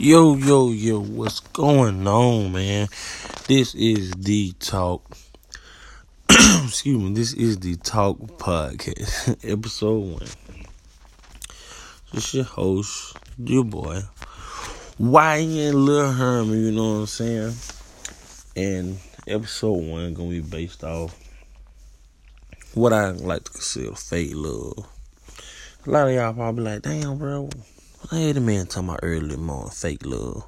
Yo, yo, yo, what's going on, man? This is the talk. Excuse me, this is the talk podcast, episode one. Just your host, your boy, YN Lil Herman, you know what I'm saying? And episode one gonna be based off what I like to consider fake love. A lot of y'all probably like, damn, bro, Hey, the man talking about early morning fake love.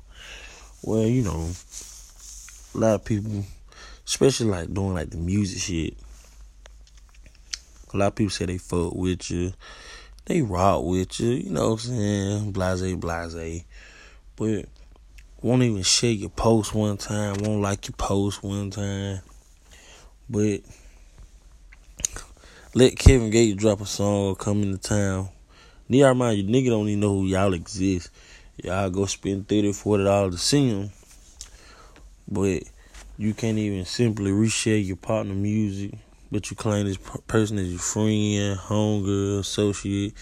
Well, you know, a lot of people, especially like doing like the music shit. A lot of people say they fuck with you, they rock with you, you know what I'm saying? Blase, blase. But won't even share your post one time, won't like your post one time. But let Kevin Gates drop a song come into town Need I nigga don't even know who y'all exist. Y'all go spend 30 $40 to see him. But you can't even simply reshare your partner music. But you claim this person as your friend, homegirl, associate.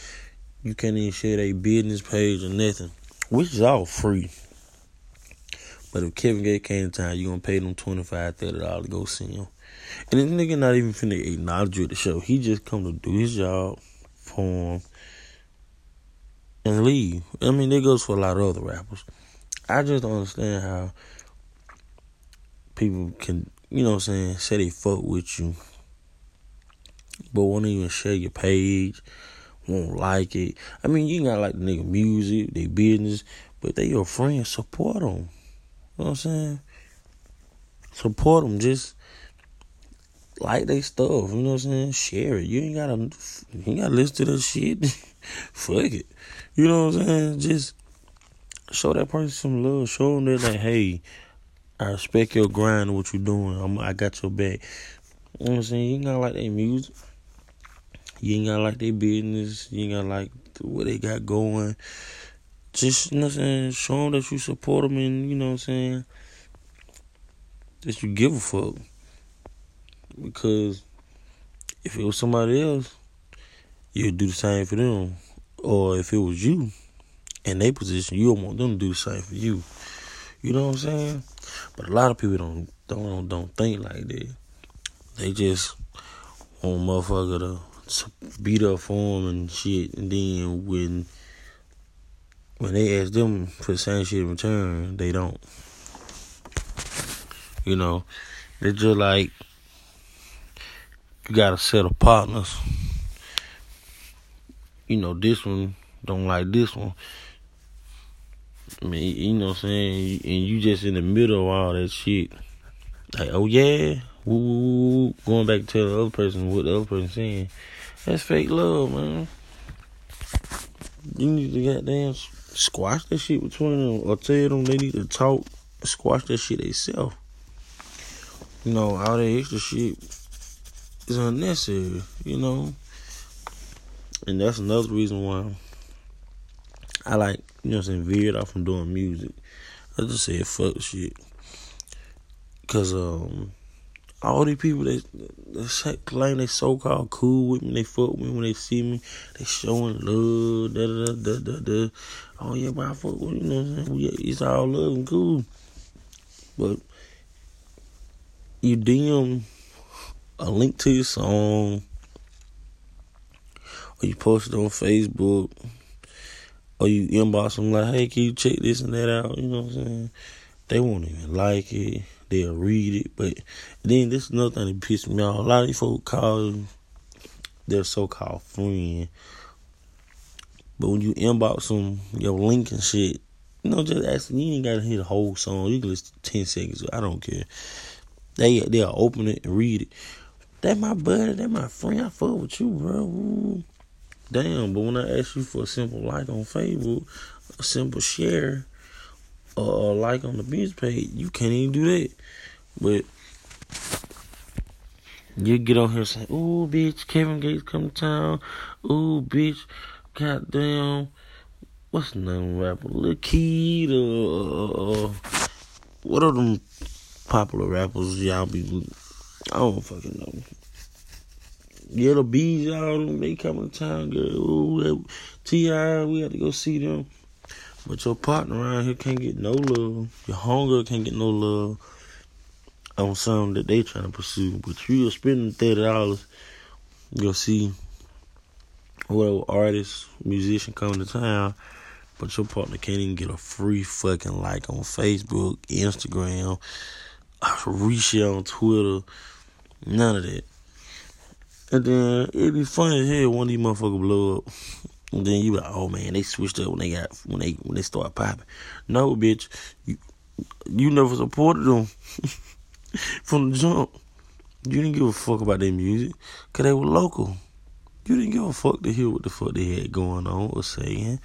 You can't even share their business page or nothing. Which is all free. But if Kevin Gates came to town, you gonna pay them $25, $30 to go see him. And this nigga not even finna acknowledge you at the show. He just come to do his job for him and leave. I mean, that goes for a lot of other rappers. I just don't understand how people can, you know what I'm saying, say they fuck with you, but won't even share your page, won't like it. I mean, you got to like the nigga music, they business, but they your friends, support them. You know what I'm saying? Support them, just like they stuff, you know what I'm saying? Share it. You ain't gotta, you ain't gotta listen to that shit. Fuck it. You know what I'm saying? Just show that person some love. Show them that like, hey, I respect your grind and what you're doing. I'm, I got your back. You know what I'm saying? You ain't gotta like their music. You ain't gotta like their business. You ain't gotta like what they got going. Just, you know what I'm saying? Show them that you support them and, you know what I'm saying? That you give a fuck. Because if it was somebody else, you'd do the same for them. Or if it was you in their position, you want them to do the same for you. You know what I'm saying? But a lot of people don't don't don't think like that. They just want motherfucker to beat up for them and shit. And then when when they ask them for the same shit in return, they don't. You know, they're just like you got a set of partners you know, this one don't like this one. I mean, you know what I'm saying? And you just in the middle of all that shit. Like, oh yeah, going back to tell the other person, what the other person saying. That's fake love, man. You need to goddamn squash that shit between them or tell them they need to talk, squash that shit themselves. You know, all that extra shit is unnecessary, you know. And that's another reason why I like, you know what I'm saying, veered off from doing music. I just said fuck shit. Cause um all these people that, that claim they so called cool with me, they fuck with me when they see me, they showing love, da da da da da. Oh yeah, but I fuck with you, know what I'm saying? We, it's all love and cool. But you DM a link to your song or you post it on Facebook, or you inbox them like, hey, can you check this and that out? You know what I'm saying? They won't even like it. They'll read it. But then this is another thing that pisses me off. A lot of these folks call their so called friend. But when you inbox them, your link and shit, you know, just ask you ain't gotta hear the whole song. You can listen to ten seconds. I don't care. They they'll open it and read it. That my buddy, that my friend. I fuck with you, bro. Ooh. Damn, but when I ask you for a simple like on Facebook, a simple share, or a like on the business page, you can't even do that. But you get on here saying, "Ooh, bitch, Kevin Gates come to town." Ooh, bitch, goddamn, what's the name rapper? Lil Kid, or uh, what are them popular rappers y'all be? I don't fucking know. Yellow Bees, y'all, they coming to town, girl. Ooh, T.I., we had to go see them. But your partner around here can't get no love. Your hunger can't get no love on something that they trying to pursue. But you are spending thirty dollars, you'll see whatever artist, musician coming to town, but your partner can't even get a free fucking like on Facebook, Instagram, reshare on Twitter, none of that. And then it'd be funny as hell when these motherfuckers blow up. And then you be like, oh man, they switched up when they got when they when they start popping. No, bitch, you you never supported them from the jump. You didn't give a fuck about their music, cause they were local. You didn't give a fuck to hear what the fuck they had going on or saying.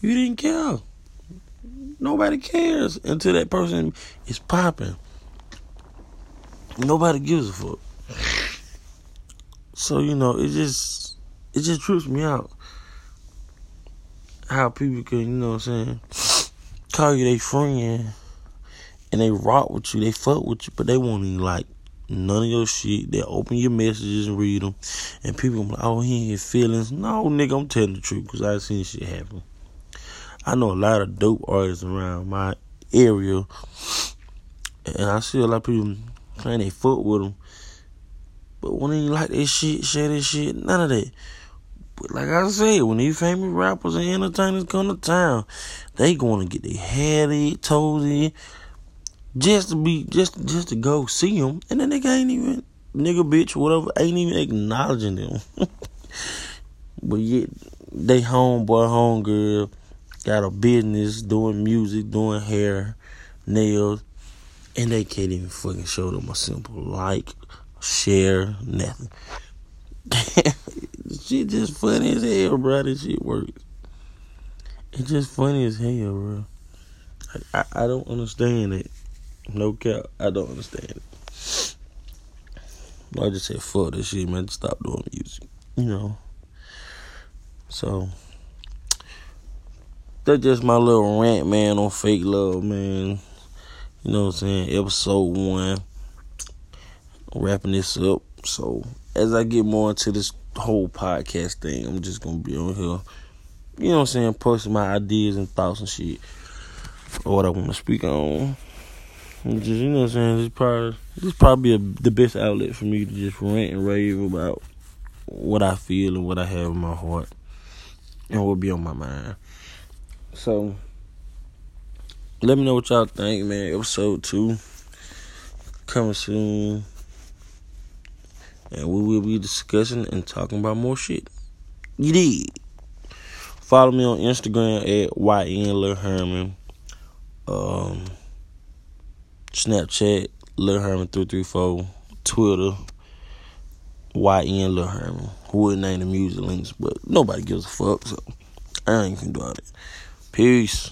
You didn't care. Nobody cares until that person is popping. Nobody gives a fuck. So you know, it just it just trips me out how people can, you know what I'm saying, call you their friend and they rock with you, they fuck with you, but they won't even like none of your shit. They open your messages and read them, and people like, "Oh, he ain't feelings." No, nigga, I'm telling the truth because I seen shit happen. I know a lot of dope artists around my area, and I see a lot of people saying they fuck with them, but when they like this shit, share this shit, none of that. But like I said, when these famous rappers and entertainers come to town, they going to get their head in, toes in, just to be, just just to go see them, and then they ain't even nigga, bitch, whatever, ain't even acknowledging them. but yet they homeboy, homegirl got a business doing music, doing hair, nails, and they can't even fucking show them a simple like, share, nothing. she just funny as hell, bro. This shit works. It's just funny as hell, bro. I, I, I don't understand it. No cap, I don't understand it. I just said fuck this shit, man. Stop doing music, you know. So that's just my little rant, man, on fake love, man. You know what I'm saying? Episode one. Wrapping this up. So as I get more into this whole podcast thing, I'm just gonna be on here. You know what I'm saying? Posting my ideas and thoughts and shit. Or what I want to speak on. Just you know what I'm saying? This probably this probably a, the best outlet for me to just rant and rave about what I feel and what I have in my heart and what be on my mind. So let me know what y'all think, man. Episode two coming soon and we will be discussing and talking about more shit. You did. Follow me on Instagram at YN Lil Herman. Um, Snapchat Lil Herman three three four. Twitter YN Lil Herman. Who would name the music links, but nobody gives a fuck, so I ain't even do all that. Peace.